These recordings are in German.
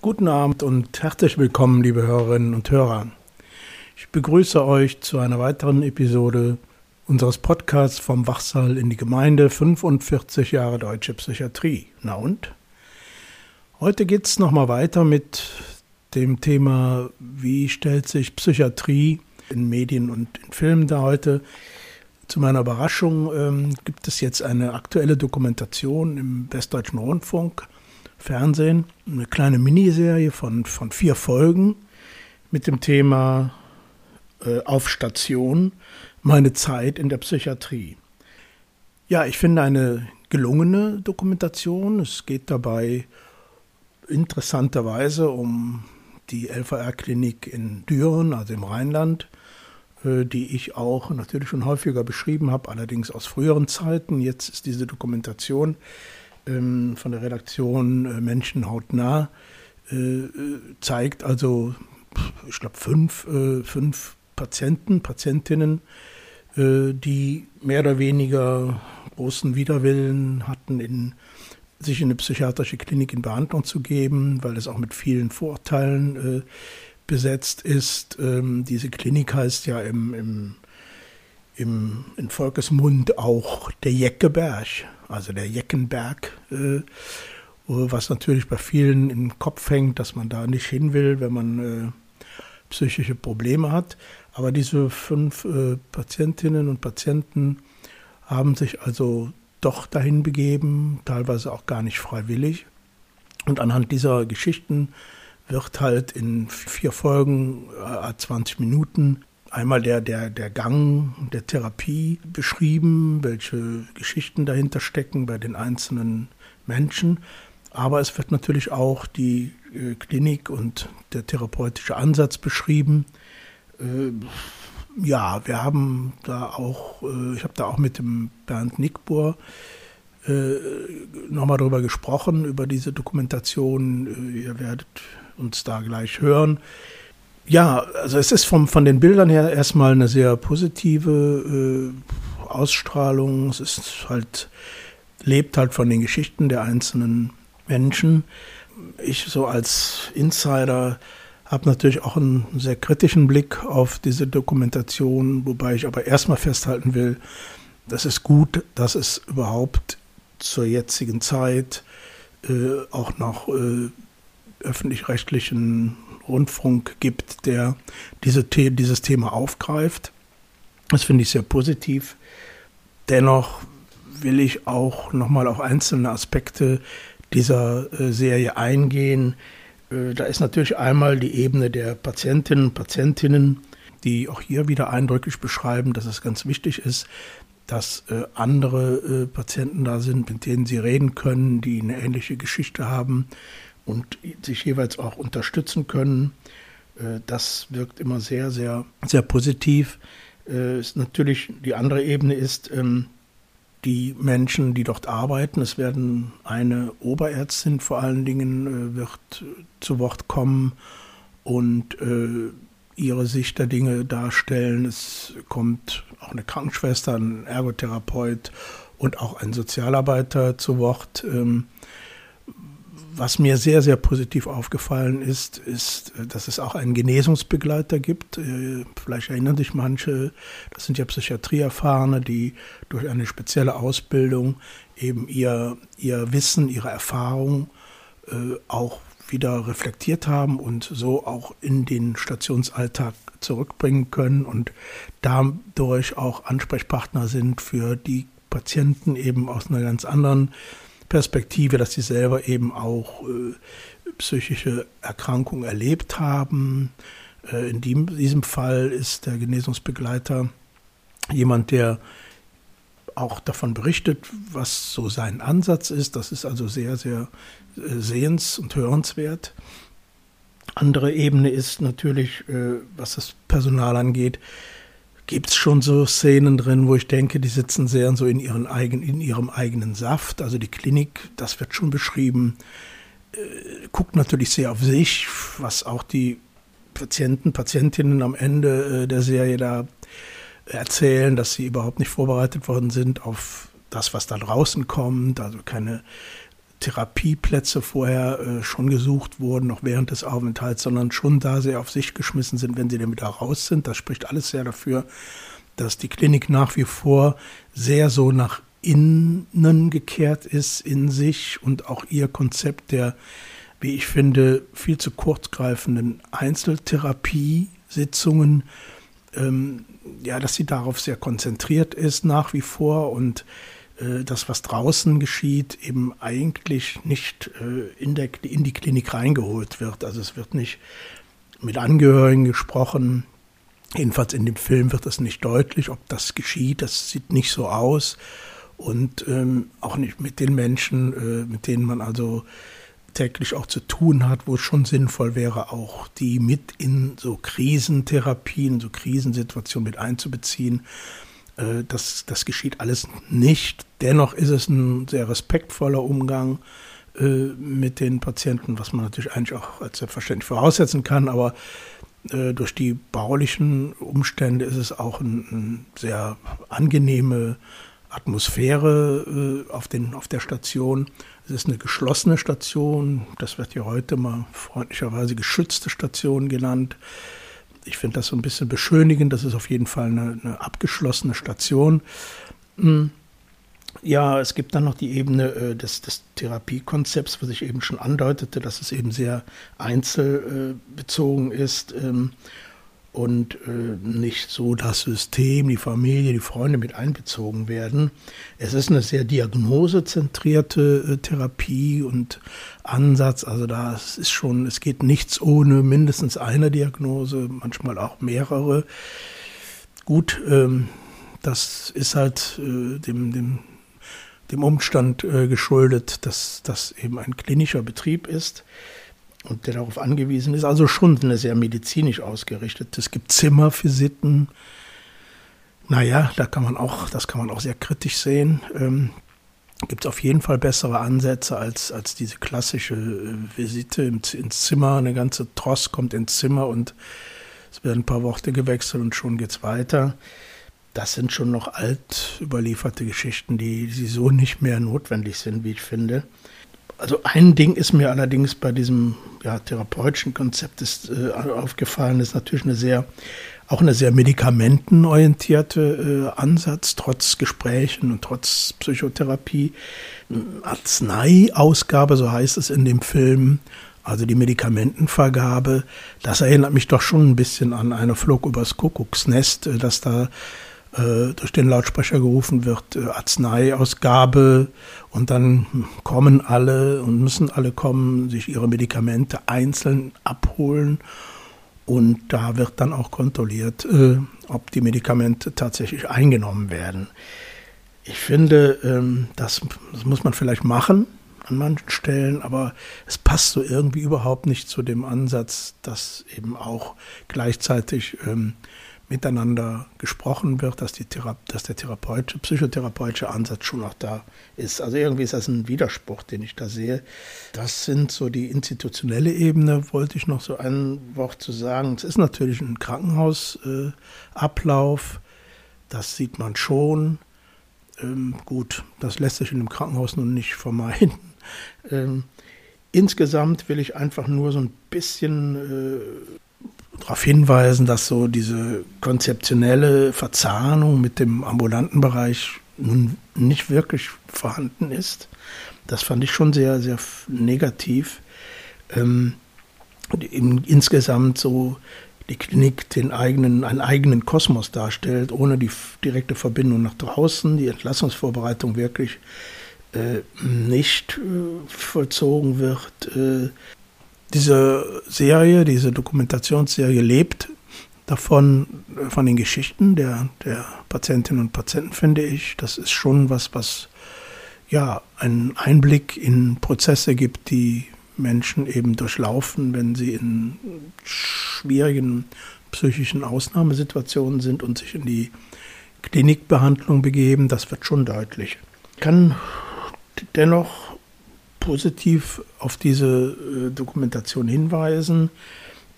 Guten Abend und herzlich willkommen, liebe Hörerinnen und Hörer. Ich begrüße euch zu einer weiteren Episode unseres Podcasts vom Wachsaal in die Gemeinde 45 Jahre deutsche Psychiatrie. Na und? Heute geht es nochmal weiter mit dem Thema, wie stellt sich Psychiatrie in Medien und in Filmen da heute. Zu meiner Überraschung ähm, gibt es jetzt eine aktuelle Dokumentation im Westdeutschen Rundfunk Fernsehen, eine kleine Miniserie von, von vier Folgen mit dem Thema äh, Auf Station, meine Zeit in der Psychiatrie. Ja, ich finde eine gelungene Dokumentation. Es geht dabei interessanterweise um die LVR-Klinik in Düren, also im Rheinland, die ich auch natürlich schon häufiger beschrieben habe, allerdings aus früheren Zeiten. Jetzt ist diese Dokumentation ähm, von der Redaktion äh, Menschen hautnah, äh, zeigt also, ich glaube, fünf, äh, fünf Patienten, Patientinnen, äh, die mehr oder weniger großen Widerwillen hatten, in, sich in eine psychiatrische Klinik in Behandlung zu geben, weil es auch mit vielen Vorurteilen äh, besetzt ist. Ähm, diese Klinik heißt ja im, im, im, in Volkesmund auch der Jeckeberg also der Jeckenberg, äh, was natürlich bei vielen im Kopf hängt, dass man da nicht hin will, wenn man äh, psychische Probleme hat. Aber diese fünf äh, Patientinnen und Patienten haben sich also doch dahin begeben, teilweise auch gar nicht freiwillig. Und anhand dieser Geschichten wird halt in vier Folgen, 20 Minuten, einmal der, der, der Gang der Therapie beschrieben, welche Geschichten dahinter stecken bei den einzelnen Menschen. Aber es wird natürlich auch die äh, Klinik und der therapeutische Ansatz beschrieben. Äh, ja, wir haben da auch, äh, ich habe da auch mit dem Bernd Nickbohr äh, nochmal darüber gesprochen, über diese Dokumentation. Äh, ihr werdet uns da gleich hören. Ja, also es ist vom, von den Bildern her erstmal eine sehr positive äh, Ausstrahlung. Es ist halt, lebt halt von den Geschichten der einzelnen Menschen. Ich so als Insider habe natürlich auch einen sehr kritischen Blick auf diese Dokumentation, wobei ich aber erstmal festhalten will, das ist gut, dass es überhaupt zur jetzigen Zeit äh, auch noch äh, öffentlich-rechtlichen Rundfunk gibt, der diese, dieses Thema aufgreift. Das finde ich sehr positiv. Dennoch will ich auch nochmal auf einzelne Aspekte dieser äh, Serie eingehen. Äh, da ist natürlich einmal die Ebene der Patientinnen und Patientinnen, die auch hier wieder eindrücklich beschreiben, dass es ganz wichtig ist, dass äh, andere Patienten da sind, mit denen sie reden können, die eine ähnliche Geschichte haben, und sich jeweils auch unterstützen können. Äh, das wirkt immer sehr, sehr, sehr positiv. Äh, ist natürlich die andere Ebene ist, ähm, die Menschen, die dort arbeiten, es werden eine Oberärztin vor allen Dingen äh, wird zu Wort kommen und ihre Sicht der Dinge darstellen. Es kommt auch eine Krankenschwester, ein Ergotherapeut und auch ein Sozialarbeiter zu Wort. Ähm, was mir sehr, sehr positiv aufgefallen ist, ist, dass es auch einen Genesungsbegleiter gibt. Äh, vielleicht erinnern sich manche, das sind ja Psychiatrieerfahrene, die durch eine spezielle Ausbildung eben ihr, ihr Wissen, ihre Erfahrung äh, auch wieder reflektiert haben und so auch in den Stationsalltag zurückbringen können und dadurch auch Ansprechpartner sind für die Patienten eben aus einer ganz anderen Perspektive, dass sie selber eben auch äh, psychische Erkrankungen erlebt haben. Äh, in dem, diesem Fall ist der Genesungsbegleiter jemand, der auch davon berichtet, was so sein Ansatz ist. Das ist also sehr, sehr äh, sehens- und hörenswert. Andere Ebene ist natürlich, äh, was das Personal angeht, gibt es schon so Szenen drin, wo ich denke, die sitzen sehr so in, ihren eigen, in ihrem eigenen Saft. Also die Klinik, das wird schon beschrieben, äh, guckt natürlich sehr auf sich, was auch die Patienten, Patientinnen am Ende äh, der Serie da erzählen, dass sie überhaupt nicht vorbereitet worden sind auf das, was da draußen kommt, also keine Therapieplätze vorher äh, schon gesucht wurden, noch während des Aufenthalts, sondern schon da sehr auf sich geschmissen sind, wenn sie dann wieder raus sind. Das spricht alles sehr dafür, dass die Klinik nach wie vor sehr so nach innen gekehrt ist, in sich und auch ihr Konzept der, wie ich finde, viel zu kurzgreifenden Einzeltherapiesitzungen, ähm, ja, dass sie darauf sehr konzentriert ist nach wie vor und das, was draußen geschieht, eben eigentlich nicht äh, in, der, in die Klinik reingeholt wird. Also es wird nicht mit Angehörigen gesprochen. Jedenfalls in dem Film wird es nicht deutlich, ob das geschieht. Das sieht nicht so aus. Und ähm, auch nicht mit den Menschen, äh, mit denen man also täglich auch zu tun hat, wo es schon sinnvoll wäre, auch die mit in so Krisentherapien, so Krisensituationen mit einzubeziehen. Äh, das, das geschieht alles nicht. Dennoch ist es ein sehr respektvoller Umgang äh, mit den Patienten, was man natürlich eigentlich auch als selbstverständlich voraussetzen kann, aber äh, durch die baulichen Umstände ist es auch eine ein sehr angenehme Atmosphäre auf, den, auf der Station. Es ist eine geschlossene Station, das wird ja heute mal freundlicherweise geschützte Station genannt ich finde das so ein bisschen beschönigend. Das ist auf jeden Fall eine, eine abgeschlossene Station. Hm. Ja, es gibt dann noch die Ebene äh, des, des, Therapiekonzepts, was ich eben schon andeutete, dass es eben sehr einzelbezogen äh, ist. Ähm, und äh, nicht so das System, die Familie, die Freunde mit einbezogen werden. Es ist eine sehr diagnosezentrierte äh, Therapie und Ansatz. Also da ist schon, es geht nichts ohne mindestens eine Diagnose, manchmal auch mehrere. Gut, ähm, das ist halt äh, dem, dem, dem Umstand äh, geschuldet, dass das eben ein klinischer Betrieb ist und der darauf angewiesen ist. Also schon eine sehr medizinisch ausgerichtet. Es gibt Zimmervisiten. Naja, da kann man auch, das kann man auch sehr kritisch sehen. Ähm, gibt es auf jeden Fall bessere Ansätze als, als diese klassische äh, Visite ins, ins Zimmer. Eine ganze Tross kommt ins Zimmer und es werden ein paar Worte gewechselt und schon geht's weiter. Das sind schon noch alt überlieferte Geschichten, die, die so nicht mehr notwendig sind, wie ich finde. Also ein Ding ist mir allerdings bei diesem ja, therapeutischen Konzept ist, äh, aufgefallen, ist natürlich eine sehr, auch eine sehr medikamentenorientierte äh, Ansatz, trotz Gesprächen und trotz Psychotherapie. Arzneiausgabe, so heißt es in dem Film, also die Medikamentenvergabe, das erinnert mich doch schon ein bisschen an eine Flug übers Kuckucksnest, äh, dass da äh, durch den Lautsprecher gerufen wird, äh, Arzneiausgabe und dann kommen alle und müssen alle kommen, sich ihre Medikamente einzeln abholen und da wird dann auch kontrolliert, äh, ob die Medikamente tatsächlich eingenommen werden. Ich finde, ähm, das, das muss man vielleicht machen an manchen Stellen, aber es passt so irgendwie überhaupt nicht zu dem Ansatz, dass eben auch gleichzeitig ähm, miteinander gesprochen wird, dass, die Thera dass der therapeutische, psychotherapeutische Ansatz schon auch da ist. Also irgendwie ist das ein Widerspruch, den ich da sehe. Das sind so die institutionelle Ebene, wollte ich noch so ein Wort zu sagen. Es ist natürlich ein Krankenhausablauf, das sieht man schon. Ähm, gut, das lässt sich in einem Krankenhaus nun nicht vermeiden. Ähm, insgesamt will ich einfach nur so ein bisschen äh, darauf hinweisen, dass so diese konzeptionelle Verzahnung mit dem ambulanten Bereich nun nicht wirklich vorhanden ist. Das fand ich schon sehr, sehr negativ. Ähm, insgesamt so die Klinik den eigenen, einen eigenen Kosmos darstellt, ohne die direkte Verbindung nach draußen, die Entlassungsvorbereitung wirklich äh, nicht äh, vollzogen wird. Äh, diese Serie, diese Dokumentationsserie lebt davon, von den Geschichten der, der Patientinnen und Patienten, finde ich. Das ist schon was, was ja einen Einblick in Prozesse gibt, die Menschen eben durchlaufen, wenn sie in schwierigen psychischen Ausnahmesituationen sind und sich in die Klinikbehandlung begeben. Das wird schon deutlich. Ich kann dennoch positiv auf diese äh, Dokumentation hinweisen.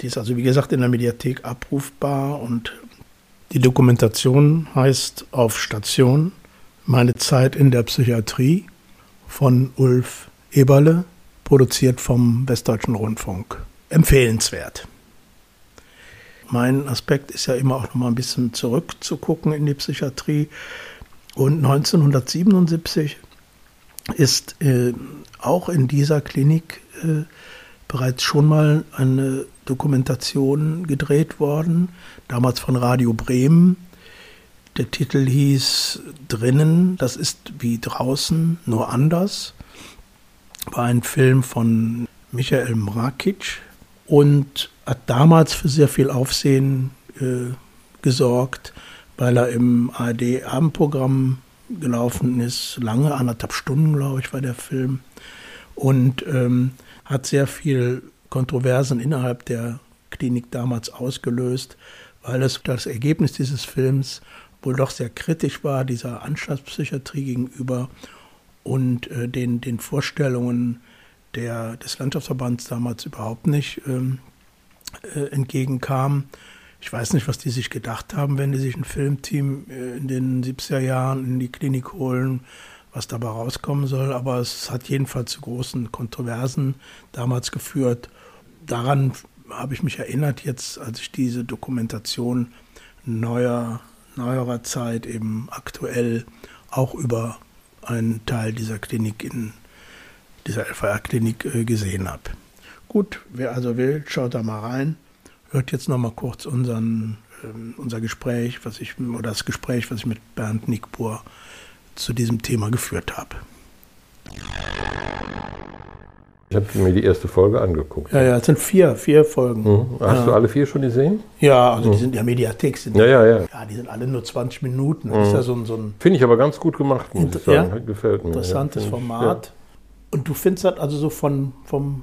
Die ist also, wie gesagt, in der Mediathek abrufbar und Die Dokumentation heißt Auf Station, meine Zeit in der Psychiatrie von Ulf Eberle, produziert vom Westdeutschen Rundfunk. Empfehlenswert. Mein Aspekt ist ja immer auch noch mal ein bisschen zurückzugucken in die Psychiatrie. Und 1977 ist äh, auch in dieser Klinik äh, bereits schon mal eine Dokumentation gedreht worden, damals von Radio Bremen. Der Titel hieß Drinnen, das ist wie draußen, nur anders. War ein Film von Michael Mrakic und hat damals für sehr viel Aufsehen äh, gesorgt, weil er im ARD-Abendprogramm gelaufen ist. Lange, anderthalb Stunden, glaube ich, war der Film. Und ähm, hat sehr viel Kontroversen innerhalb der Klinik damals ausgelöst, weil es das Ergebnis dieses Films wohl doch sehr kritisch war, dieser Anstaltspsychiatrie gegenüber und äh, den, den Vorstellungen der, des Landschaftsverbands damals überhaupt nicht ähm, äh, entgegenkam. Ich weiß nicht, was die sich gedacht haben, wenn die sich ein Filmteam äh, in den 70er Jahren in die Klinik holen, was dabei rauskommen soll, aber es hat jedenfalls zu großen Kontroversen damals geführt. Daran habe ich mich erinnert jetzt, als ich diese Dokumentation neuer, neuerer Zeit eben aktuell auch über einen Teil dieser Klinik in dieser LVR-Klinik äh, gesehen habe. Gut, wer also will, schaut da mal rein. Hört jetzt noch mal kurz unseren, ähm, unser Gespräch, was ich, oder das Gespräch, was ich mit Bernd Nickbohr zu diesem Thema geführt habe. Ich habe mir die erste Folge angeguckt. Ja, ja, es sind vier, vier Folgen. Mhm. Hast ja. du alle vier schon gesehen? Ja, also mhm. die sind ja Mediathek. Sind ja, ja, ja. Ja, die sind alle nur 20 Minuten. Mhm. ist ja so ein, so ein Finde ich aber ganz gut gemacht, muss ich sagen. Ja? Gefällt mir. Interessantes ja, Format. Und du findest das also so von, vom,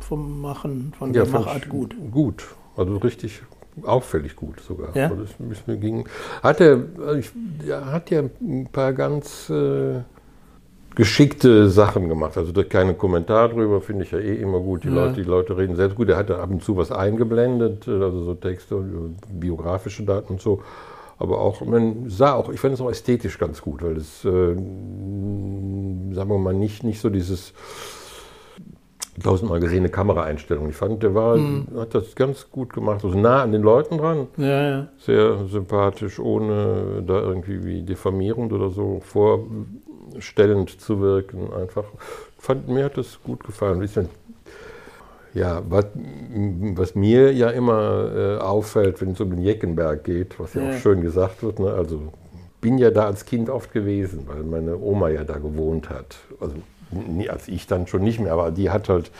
vom Machen, von der Machart gut? Gut. Also richtig auffällig gut sogar. Ja? Also das mir ging. Hat er, ich, er hat ja ein paar ganz äh, geschickte Sachen gemacht. Also keine Kommentar drüber, finde ich ja eh immer gut. Die, ja. Leute, die Leute reden selbst gut. Er hat ab und zu was eingeblendet, äh, also so Texte, biografische Daten und so. Aber auch, man sah auch, ich fand es auch ästhetisch ganz gut, weil es, äh, sagen wir mal, nicht, nicht so dieses tausendmal gesehene Kameraeinstellung. Ich fand, der war, mhm. hat das ganz gut gemacht, so nah an den Leuten dran. Ja, ja. Sehr sympathisch, ohne da irgendwie wie diffamierend oder so vorstellend zu wirken. Einfach, fand, mir hat das gut gefallen. Ja, was, was, mir ja immer äh, auffällt, wenn es um den Jeckenberg geht, was ja, ja. auch schön gesagt wird, ne? also bin ja da als Kind oft gewesen, weil meine Oma ja da gewohnt hat. Also als ich dann schon nicht mehr, aber die hat halt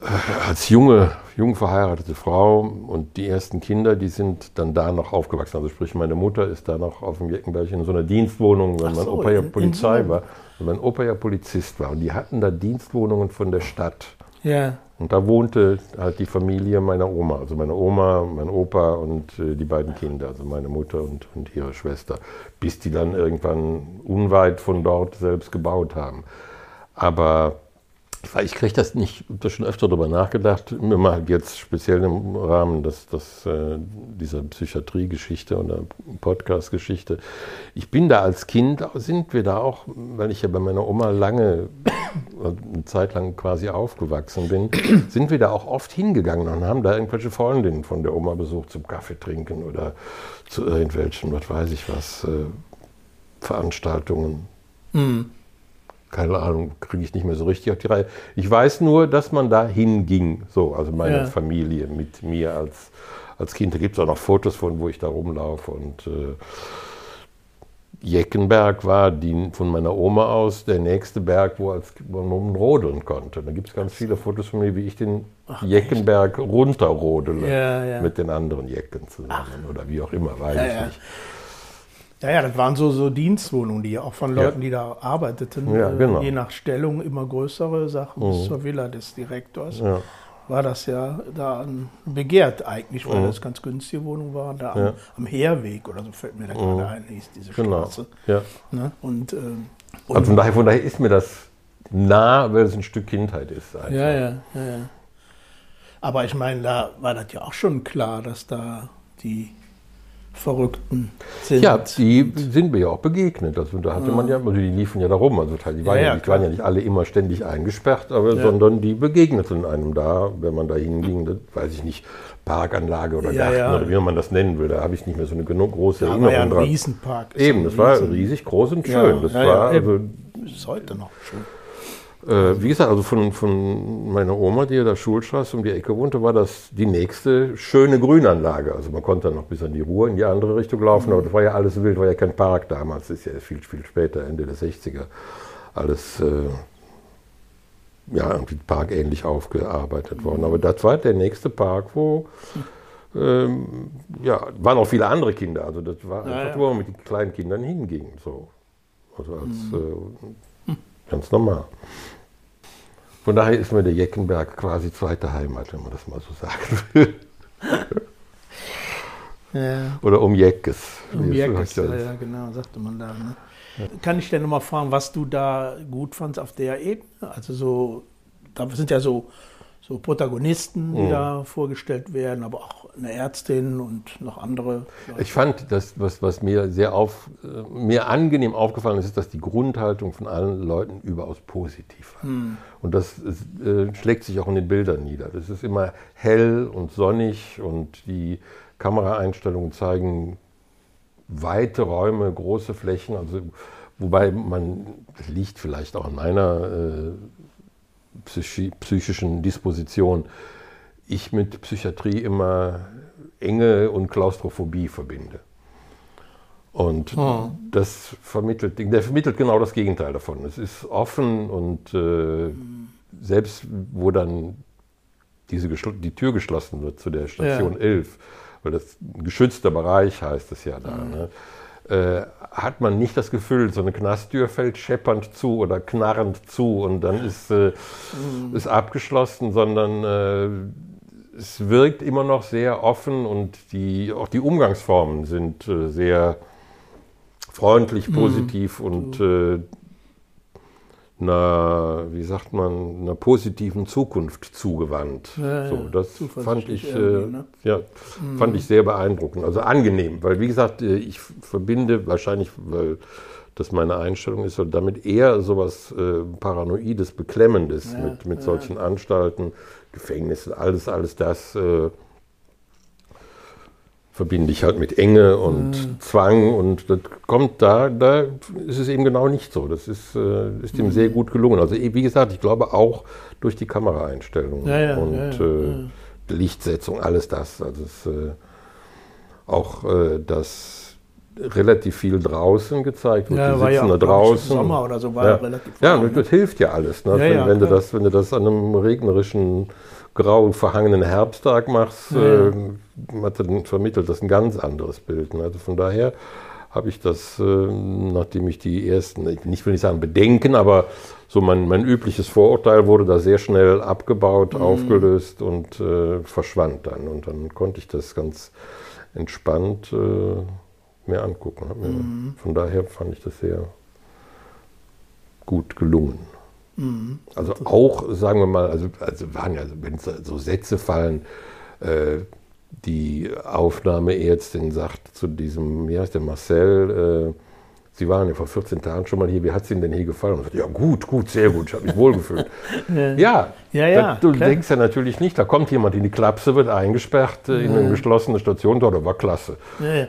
äh, als junge, jung verheiratete Frau und die ersten Kinder, die sind dann da noch aufgewachsen. Also sprich, meine Mutter ist da noch auf dem Jeckenberg in so einer Dienstwohnung, weil mein Opa ja Polizei war, weil mein Opa ja Polizist war. Und die hatten da Dienstwohnungen von der Stadt. Ja. Und da wohnte halt die Familie meiner Oma, also meine Oma, mein Opa und äh, die beiden Kinder, also meine Mutter und, und ihre Schwester, bis die dann irgendwann unweit von dort selbst gebaut haben. Aber ich kriege das nicht, da schon öfter darüber nachgedacht, immer jetzt speziell im Rahmen des, des, äh, dieser Psychiatrie-Geschichte oder Podcast-Geschichte. Ich bin da als Kind, sind wir da auch, weil ich ja bei meiner Oma lange, eine Zeit lang quasi aufgewachsen bin, sind wir da auch oft hingegangen und haben da irgendwelche Freundinnen von der Oma besucht zum Kaffee trinken oder zu irgendwelchen, was weiß ich was, äh, Veranstaltungen. Mhm keine Ahnung, kriege ich nicht mehr so richtig auf die Reihe. Ich weiß nur, dass man da hinging, so, also meine ja. Familie mit mir als, als Kind. Da gibt es auch noch Fotos von, wo ich da rumlaufe. Und äh, Jeckenberg war die, von meiner Oma aus der nächste Berg, wo, als, wo man rodeln konnte. Da gibt es ganz viele Fotos von mir, wie ich den Ach, Jeckenberg runterrodele ja, ja. mit den anderen Jecken zusammen Ach. oder wie auch immer, weiß ich nicht. Ja, ja, das waren so, so Dienstwohnungen, die auch von Leuten, ja. die da arbeiteten, ja, äh, genau. je nach Stellung immer größere Sachen, mhm. bis zur Villa des Direktors. Ja. War das ja da begehrt eigentlich, weil mhm. das ganz günstige Wohnungen waren, da am, am, Heerweg oder so fällt mir da mhm. gerade ein, hieß diese genau. Straße. Ja. Ne? Und, ähm, und also von daher, von daher ist mir das nah, weil es ein Stück Kindheit ist. Ja, ja, ja, ja. Aber ich meine, da war das ja auch schon klar, dass da die Verrückten sind. Ja, die sind mir ja auch begegnet. Also da hatte man ja, also die liefen ja da rum. Also die waren ja, ja, die waren ja nicht alle immer ständig eingesperrt, aber ja. sondern die begegneten einem da, wenn man da hinging, das weiß ich nicht, Parkanlage oder Garten ja, oder wie man das nennen will. Da habe ich nicht mehr so eine große Erinnerung war ja ein dran. Riesenpark. Eben, das war riesig groß und schön. das war also, ist heute noch schön. Äh, wie gesagt, also von, von meiner Oma, die ja da Schulstraße um die Ecke wohnte, war das die nächste schöne Grünanlage. Also man konnte dann noch bis an die Ruhr in die andere Richtung laufen, mhm. aber das war ja alles wild, war ja kein Park damals, das ist ja viel, viel später, Ende der 60er. Alles äh, ja, irgendwie parkähnlich aufgearbeitet worden. Aber das war der nächste Park, wo ähm, ja, waren auch viele andere Kinder. Also das war ja, einfach, wo man mit den kleinen Kindern hinging. So. Also als mhm. äh, ganz normal. Von daher ist mir der Jeckenberg quasi zweite Heimat, wenn man das mal so sagen will. ja. Oder um Jeckes. Um Jeckes, ja, ja, genau, sagte man da. Ne? Ja. Kann ich denn nochmal fragen, was du da gut fandst auf der Ebene? Also so, da sind ja so so Protagonisten, die mhm. da vorgestellt werden, aber auch eine Ärztin und noch andere. Leute. Ich fand, das, was, was mir sehr auf, äh, mir angenehm aufgefallen ist, ist, dass die Grundhaltung von allen Leuten überaus positiv war. Mhm. Und das äh, schlägt sich auch in den Bildern nieder. Das ist immer hell und sonnig und die Kameraeinstellungen zeigen weite Räume, große Flächen, also wobei man, das liegt vielleicht auch an meiner äh, psychischen Disposition ich mit Psychiatrie immer Enge und Klaustrophobie verbinde. Und oh. das vermittelt, der vermittelt genau das Gegenteil davon. Es ist offen und äh, selbst wo dann diese die Tür geschlossen wird zu der Station ja. 11, weil das ein geschützter Bereich heißt es ja da, mhm. ne, äh, hat man nicht das Gefühl, so eine Knasttür fällt scheppernd zu oder knarrend zu und dann ist, äh, mhm. ist abgeschlossen, sondern äh, es wirkt immer noch sehr offen und die, auch die Umgangsformen sind äh, sehr freundlich, mhm. positiv mhm. und äh, einer, wie sagt man, einer positiven Zukunft zugewandt. Ja, so, das fand ich, äh, ne? ja, mhm. fand ich sehr beeindruckend, also angenehm, weil wie gesagt, äh, ich verbinde wahrscheinlich, weil das meine Einstellung ist, damit eher sowas äh, Paranoides, Beklemmendes ja, mit, mit solchen Anstalten, Gefängnissen, alles, alles das. Äh, verbinde ich halt mit Enge und mhm. Zwang und das kommt da, da ist es eben genau nicht so. Das ist, äh, ist ihm mhm. sehr gut gelungen. Also wie gesagt, ich glaube auch durch die Kameraeinstellungen ja, ja, und ja, äh, Lichtsetzung, alles das. Also es, äh, auch äh, das relativ viel draußen gezeigt wird. Ja, die sitzen da draußen. Sommer oder so war ja. relativ Ja, und das hilft ja alles. Ne? wenn, wenn du das, wenn du das an einem regnerischen grau verhangenen Herbsttag machst, ja. äh, hat dann vermittelt das ein ganz anderes Bild. Ne? Also von daher habe ich das, äh, nachdem ich die ersten, nicht will ich sagen Bedenken, aber so mein, mein übliches Vorurteil wurde da sehr schnell abgebaut, mhm. aufgelöst und äh, verschwand dann. Und dann konnte ich das ganz entspannt äh, mir angucken. Mhm. Von daher fand ich das sehr gut gelungen. Mhm. Also auch, sagen wir mal, also, also waren ja, wenn so Sätze fallen, äh, die Aufnahmeärztin sagt zu diesem, wie heißt der, Marcel, äh, Sie waren ja vor 14 Tagen schon mal hier, wie hat es Ihnen denn hier gefallen? Sagt, ja gut, gut, sehr gut, ich habe mich wohlgefühlt. ja, ja, ja, ja du klar. denkst ja natürlich nicht, da kommt jemand in die Klapse, wird eingesperrt äh, in eine geschlossene Station, dort war klasse.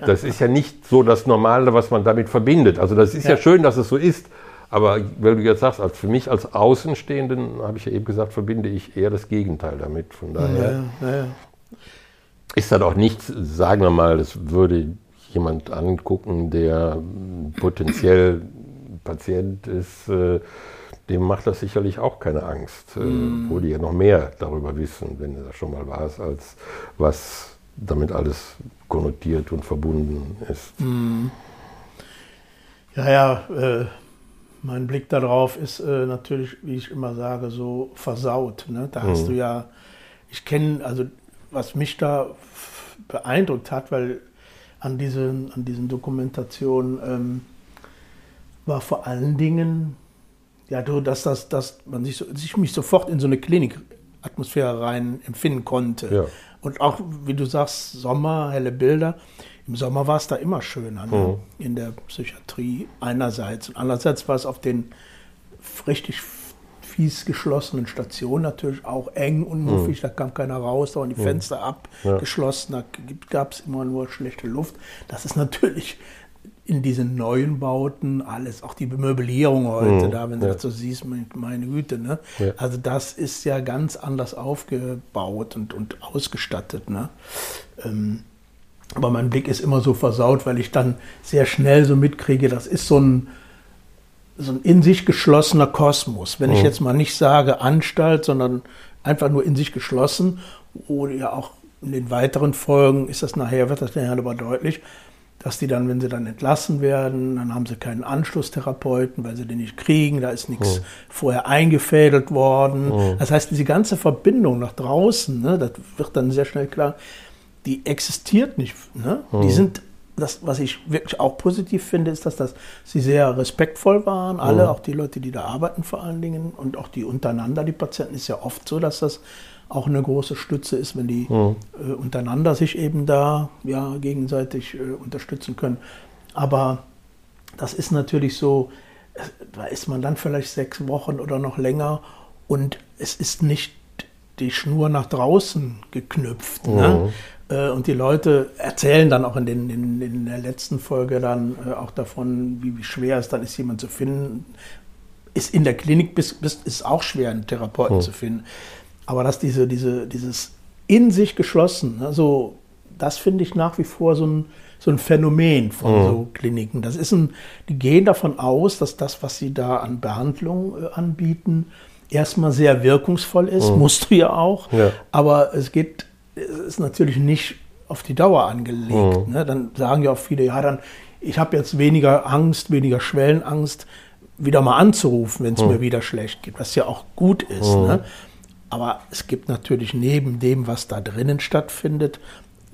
Das ist ja nicht so das Normale, was man damit verbindet. Also das ist ja schön, dass es so ist, aber weil du jetzt sagst, als für mich als Außenstehenden, habe ich ja eben gesagt, verbinde ich eher das Gegenteil damit. Von daher ja, ja, ja. ist das auch nichts, sagen wir mal, das würde jemand angucken, der potenziell Patient ist, äh, dem macht das sicherlich auch keine Angst, mm. wo die ja noch mehr darüber wissen, wenn du das schon mal warst, als was damit alles konnotiert und verbunden ist. Mm. Ja, ja, äh, mein Blick darauf ist äh, natürlich, wie ich immer sage, so versaut. Ne? Da mhm. hast du ja, ich kenne, also was mich da beeindruckt hat, weil an diesen, an diesen Dokumentationen ähm, war vor allen Dingen, ja, dass, das, dass man sich, so, sich mich sofort in so eine Klinikatmosphäre rein empfinden konnte. Ja. Und auch, wie du sagst, Sommer, helle Bilder. Im Sommer war es da immer schöner, ne? Mhm. in der Psychiatrie einerseits. Und andererseits war es auf den richtig fies geschlossenen Stationen natürlich auch eng und muffig, da kam keiner raus, da waren die Fenster Ja. abgeschlossen, da gab es immer nur schlechte Luft. Das ist natürlich in diesen neuen Bauten alles, auch die Möblierung heute Mhm, da, wenn du ja. das so siehst, meine, meine Güte, ne? Ja. Also das ist ja ganz anders aufgebaut und, und ausgestattet, ne? Ähm, aber mein Blick ist immer so versaut, weil ich dann sehr schnell so mitkriege, das ist so ein, so ein in sich geschlossener Kosmos. Wenn ich Mhm. jetzt mal nicht sage Anstalt, sondern einfach nur in sich geschlossen, oder ja auch in den weiteren Folgen ist das nachher, wird das nachher aber deutlich, dass die dann, wenn sie dann entlassen werden, dann haben sie keinen Anschlusstherapeuten, weil sie den nicht kriegen, da ist nichts vorher eingefädelt worden. Das heißt, diese ganze Verbindung nach draußen, ne, das wird dann sehr schnell klar, die existiert nicht. Ne? Die sind, das, was ich wirklich auch positiv finde, ist, dass das, sie sehr respektvoll waren, alle, auch die Leute, die da arbeiten vor allen Dingen und auch die untereinander, die Patienten, ist ja oft so, dass das auch eine große Stütze ist, wenn die äh, untereinander sich eben da ja, gegenseitig äh, unterstützen können. Aber das ist natürlich so, da ist man dann vielleicht sechs Wochen oder noch länger und es ist nicht die Schnur nach draußen geknüpft. Ne? Äh, Und die Leute erzählen dann auch in, den, in, in der letzten Folge dann äh, auch davon, wie, wie schwer es dann ist, jemanden zu finden. Ist in der Klinik bis, bis, ist auch schwer, einen Therapeuten zu finden. Aber dass diese, diese, dieses in sich geschlossen, also das finde ich nach wie vor so ein, so ein Phänomen von so Kliniken. Das ist ein, die gehen davon aus, dass das, was sie da an Behandlung äh, anbieten, erstmal sehr wirkungsvoll ist, musst du ja auch. Ja. Aber es geht, ist natürlich nicht auf die Dauer angelegt. Ne? Dann sagen ja auch viele, ja, dann, ich habe jetzt weniger Angst, weniger Schwellenangst, wieder mal anzurufen, wenn es mir wieder schlecht geht, was ja auch gut ist. Ne? Aber es gibt natürlich neben dem, was da drinnen stattfindet,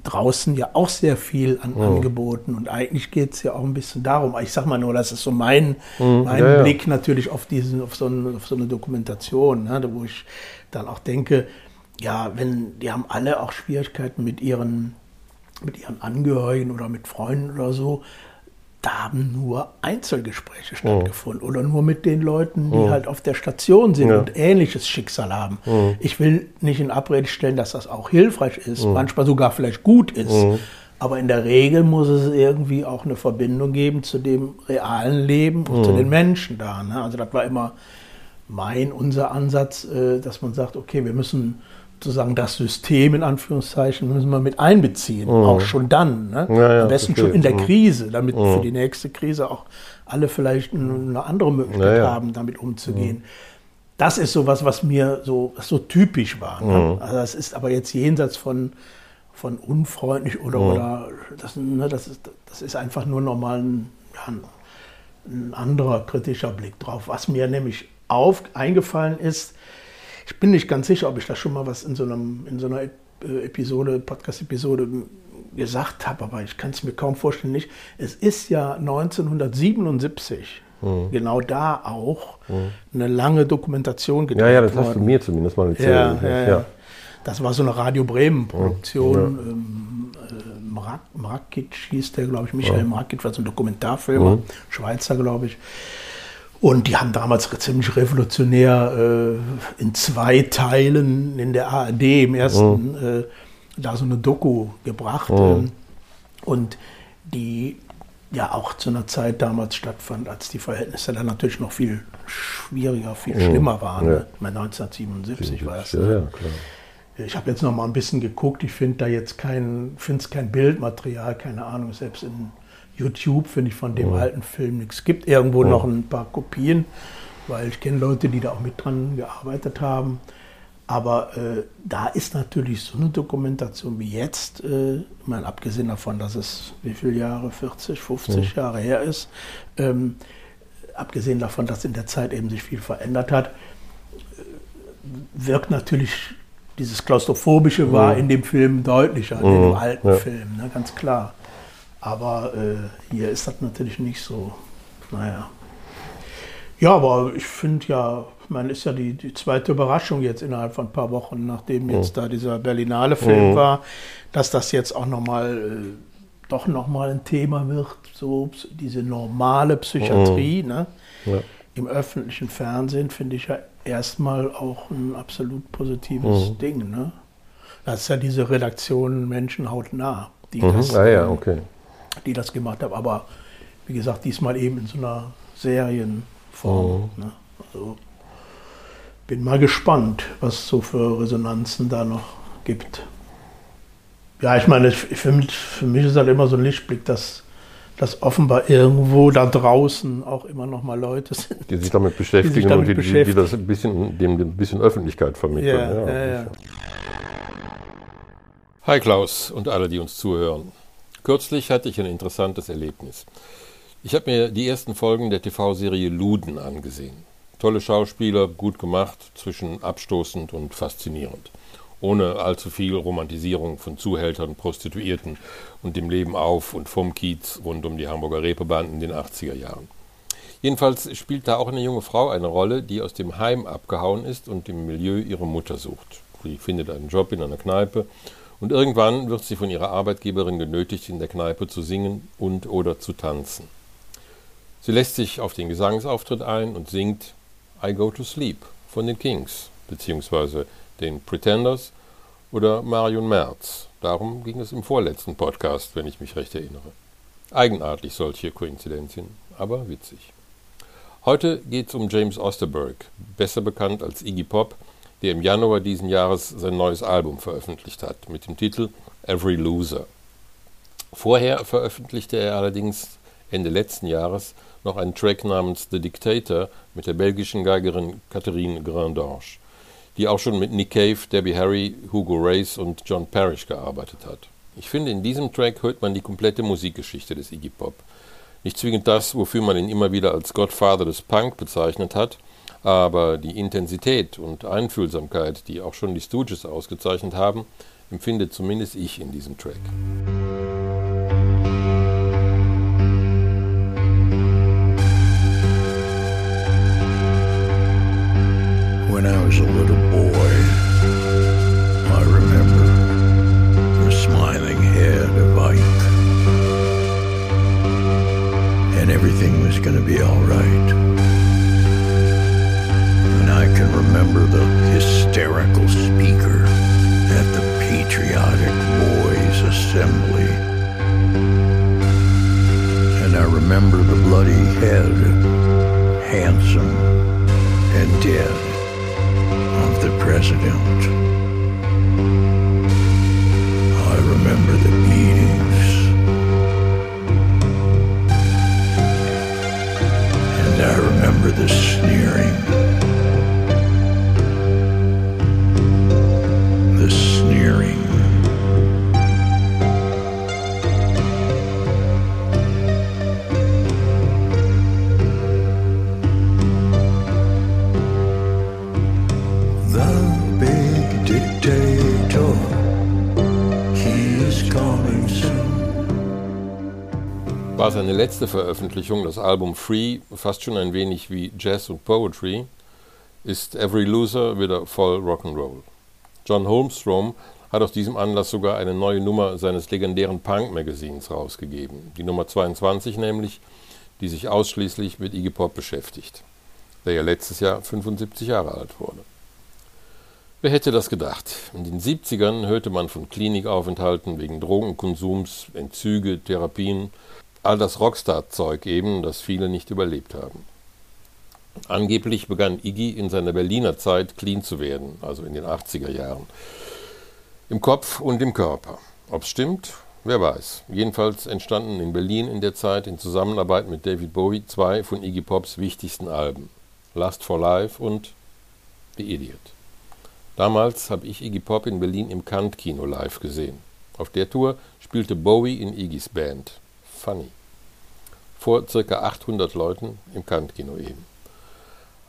draußen ja auch sehr viel an Angeboten. Und eigentlich geht es ja auch ein bisschen darum. Ich sag mal nur, das ist so mein, mein ja, ja. Blick natürlich auf, diesen, auf, so eine, auf so eine Dokumentation, ne? wo ich dann auch denke, ja, wenn die haben alle auch Schwierigkeiten mit ihren, mit ihren Angehörigen oder mit Freunden oder so, da haben nur Einzelgespräche stattgefunden oder nur mit den Leuten, die halt auf der Station sind Ja. und ähnliches Schicksal haben. Ich will nicht in Abrede stellen, dass das auch hilfreich ist, manchmal sogar vielleicht gut ist. Aber in der Regel muss es irgendwie auch eine Verbindung geben zu dem realen Leben und zu den Menschen da. Ne? Also das war immer mein, unser Ansatz, äh, dass man sagt, okay, wir müssen sozusagen das System in Anführungszeichen müssen wir mit einbeziehen, auch schon dann. Ne? Ja, ja, Am besten schon in der Mhm. Krise, damit für die nächste Krise auch alle vielleicht eine andere Möglichkeit Ja, haben, damit umzugehen. Das ist sowas, was mir so, was so typisch war. Ne? Also das ist aber jetzt jenseits von, von unfreundlich oder, oder das, ne, das, ist, das ist einfach nur nochmal ein, ein anderer kritischer Blick drauf. Was mir nämlich auf, eingefallen ist, ich bin nicht ganz sicher, ob ich da schon mal was in so, einem, in so einer äh, Episode, Podcast-Episode gesagt habe, aber ich kann es mir kaum vorstellen. Nicht. Es ist ja 1977 genau da auch eine lange Dokumentation gedreht Ja, ja, das hast du worden. mir zumindest mal Ja, erzählt. ja, ja. Das war so eine Radio Bremen-Produktion. Ähm, äh, Mrak, Mrakic hieß der, glaube ich, Michael Mrakic war so ein Dokumentarfilmer, Schweizer, glaube ich. Und die haben damals ziemlich revolutionär äh, in zwei Teilen in der ARD im ersten äh, da so eine Doku gebracht. Ähm, und die ja auch zu einer Zeit damals stattfand, als die Verhältnisse dann natürlich noch viel schwieriger, viel schlimmer waren. Ja. Ne? Ich meine, 1977 war das. Ja, ne? ja. Ich habe jetzt noch mal ein bisschen geguckt. Ich finde da jetzt kein, finde es kein Bildmaterial, keine Ahnung. Selbst in YouTube finde ich von dem alten Film nichts. Es gibt irgendwo noch ein paar Kopien, weil ich kenne Leute, die da auch mit dran gearbeitet haben. Aber äh, da ist natürlich so eine Dokumentation wie jetzt, äh, ich meine, abgesehen davon, dass es wie viele Jahre, 40, 50 Jahre her ist, ähm, abgesehen davon, dass in der Zeit eben sich viel verändert hat, wirkt natürlich dieses Klaustrophobische war in dem Film deutlicher, in dem alten Ja. Film, ne, ganz klar. Aber äh, hier ist das natürlich nicht so. Naja. Ja, aber ich finde ja, man ist ja die, die zweite Überraschung jetzt innerhalb von ein paar Wochen, nachdem jetzt da dieser Berlinale Film war, dass das jetzt auch nochmal äh, doch nochmal ein Thema wird, so diese normale Psychiatrie. Mhm. Ne? Ja. Im öffentlichen Fernsehen finde ich ja erstmal auch ein absolut positives mhm. Ding. Ne? Das ist ja diese Redaktion Menschen hautnah, die, mhm. das, ah, ja, okay. Die das gemacht haben. Aber wie gesagt, diesmal eben in so einer Serienform. Mhm. Ne? Also bin mal gespannt, was es so für Resonanzen da noch gibt. Ja, ich meine, für mich, für mich ist halt immer so ein Lichtblick, dass, dass offenbar irgendwo da draußen auch immer noch mal Leute sind. Die sich damit beschäftigen sich damit und die, beschäftigen. die, das ein bisschen, dem ein bisschen Öffentlichkeit vermitteln. Ja, ja, ja. Hi Klaus und alle, die uns zuhören. Kürzlich hatte ich ein interessantes Erlebnis. Ich habe mir die ersten Folgen der TV-Serie Luden angesehen. Tolle Schauspieler, gut gemacht, zwischen abstoßend und faszinierend ohne allzu viel Romantisierung von Zuhältern, Prostituierten und dem Leben auf und vom Kiez rund um die Hamburger Reeperbahn in den 80er Jahren. Jedenfalls spielt da auch eine junge Frau eine Rolle, die aus dem Heim abgehauen ist und im Milieu ihre Mutter sucht. Sie findet einen Job in einer Kneipe und irgendwann wird sie von ihrer Arbeitgeberin genötigt, in der Kneipe zu singen und oder zu tanzen. Sie lässt sich auf den Gesangsauftritt ein und singt I Go to Sleep von den Kings, beziehungsweise den Pretenders oder Marion Merz. Darum ging es im vorletzten Podcast, wenn ich mich recht erinnere. Eigenartig solche Koinzidenzien, aber witzig. Heute geht es um James Osterberg, besser bekannt als Iggy Pop, der im Januar diesen Jahres sein neues Album veröffentlicht hat mit dem Titel Every Loser. Vorher veröffentlichte er allerdings Ende letzten Jahres noch einen Track namens The Dictator mit der belgischen Geigerin Catherine Grandange die auch schon mit Nick Cave, Debbie Harry, Hugo Race und John Parrish gearbeitet hat. Ich finde, in diesem Track hört man die komplette Musikgeschichte des Iggy Pop. Nicht zwingend das, wofür man ihn immer wieder als Godfather des Punk bezeichnet hat, aber die Intensität und Einfühlsamkeit, die auch schon die Stooges ausgezeichnet haben, empfinde zumindest ich in diesem Track. When I was a little everything was going to be all right. And letzte Veröffentlichung, das Album Free, fast schon ein wenig wie Jazz und Poetry, ist Every Loser wieder voll Rock'n'Roll. John Holmstrom hat aus diesem Anlass sogar eine neue Nummer seines legendären Punk-Magazins rausgegeben, die Nummer 22 nämlich, die sich ausschließlich mit Iggy Pop beschäftigt, der ja letztes Jahr 75 Jahre alt wurde. Wer hätte das gedacht? In den 70ern hörte man von Klinikaufenthalten wegen Drogenkonsums, Entzüge, Therapien all das Rockstar-Zeug eben, das viele nicht überlebt haben. Angeblich begann Iggy in seiner Berliner Zeit clean zu werden, also in den 80er Jahren. Im Kopf und im Körper. Ob es stimmt, wer weiß. Jedenfalls entstanden in Berlin in der Zeit in Zusammenarbeit mit David Bowie zwei von Iggy Pops wichtigsten Alben: Last for Life und The Idiot. Damals habe ich Iggy Pop in Berlin im Kant-Kino live gesehen. Auf der Tour spielte Bowie in Iggys Band. Funny. Vor ca. 800 Leuten im Kant-Kino eben.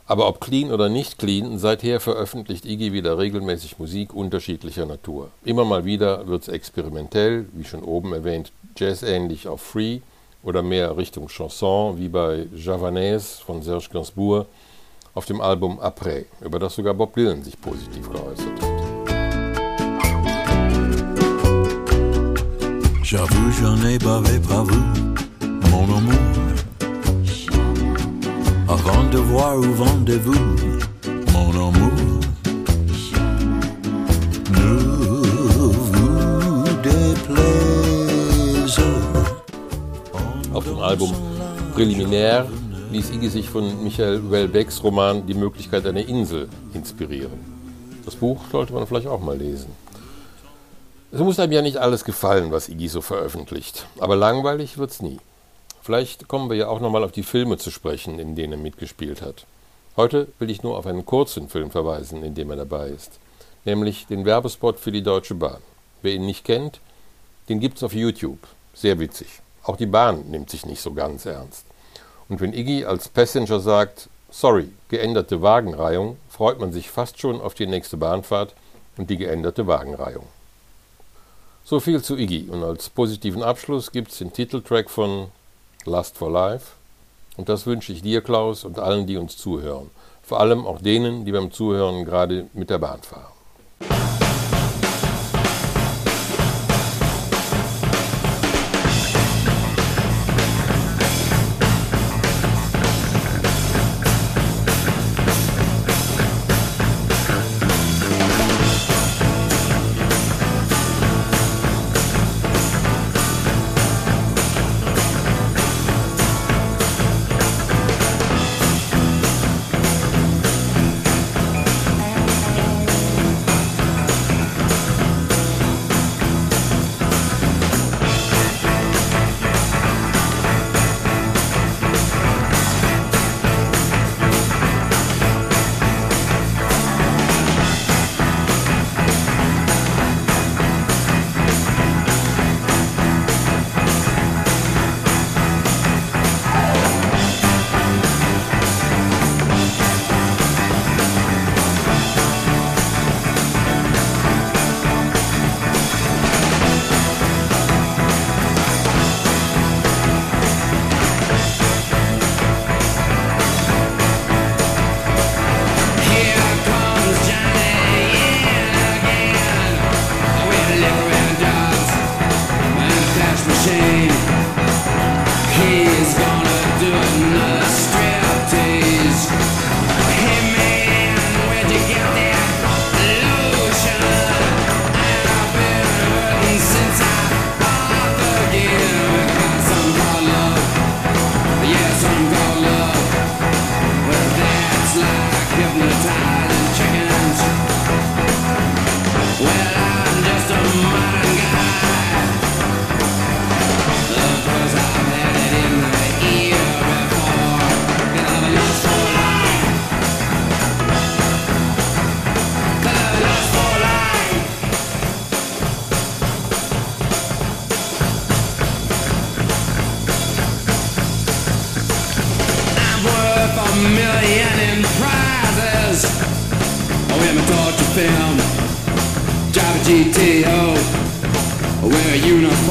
Aber ob clean oder nicht clean, seither veröffentlicht Iggy wieder regelmäßig Musik unterschiedlicher Natur. Immer mal wieder wird es experimentell, wie schon oben erwähnt, jazzähnlich auf Free oder mehr Richtung Chanson, wie bei Javanaise von Serge Gainsbourg auf dem Album Après, über das sogar Bob Dylan sich positiv geäußert hat. J'avoue, j'en ai bavé pas vous, mon amour. Avant de voir où vendez-vous, mon amour. Ne vous déplaise. Auf dem Album Präliminär ließ Iggy sich von Michael Welbecks Roman Die Möglichkeit einer Insel inspirieren. Das Buch sollte man vielleicht auch mal lesen. Es muss einem ja nicht alles gefallen, was Iggy so veröffentlicht, aber langweilig wird's nie. Vielleicht kommen wir ja auch nochmal auf die Filme zu sprechen, in denen er mitgespielt hat. Heute will ich nur auf einen kurzen Film verweisen, in dem er dabei ist, nämlich den Werbespot für die Deutsche Bahn. Wer ihn nicht kennt, den gibt's auf YouTube. Sehr witzig. Auch die Bahn nimmt sich nicht so ganz ernst. Und wenn Iggy als Passenger sagt, sorry, geänderte Wagenreihung, freut man sich fast schon auf die nächste Bahnfahrt und die geänderte Wagenreihung. So viel zu Iggy und als positiven Abschluss gibt's den Titeltrack von Last for Life und das wünsche ich dir, Klaus, und allen, die uns zuhören. Vor allem auch denen, die beim Zuhören gerade mit der Bahn fahren. Uniform,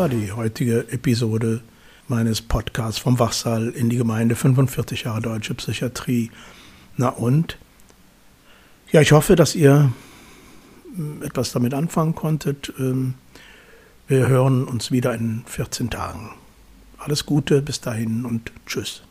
war die heutige Episode meines Podcasts vom Wachsaal in die Gemeinde 45 Jahre Deutsche Psychiatrie. Na und? Ja, ich hoffe, dass ihr hm, etwas damit anfangen konntet. Ähm, wir hören uns wieder in 14 Tagen. Alles Gute, bis dahin und tschüss.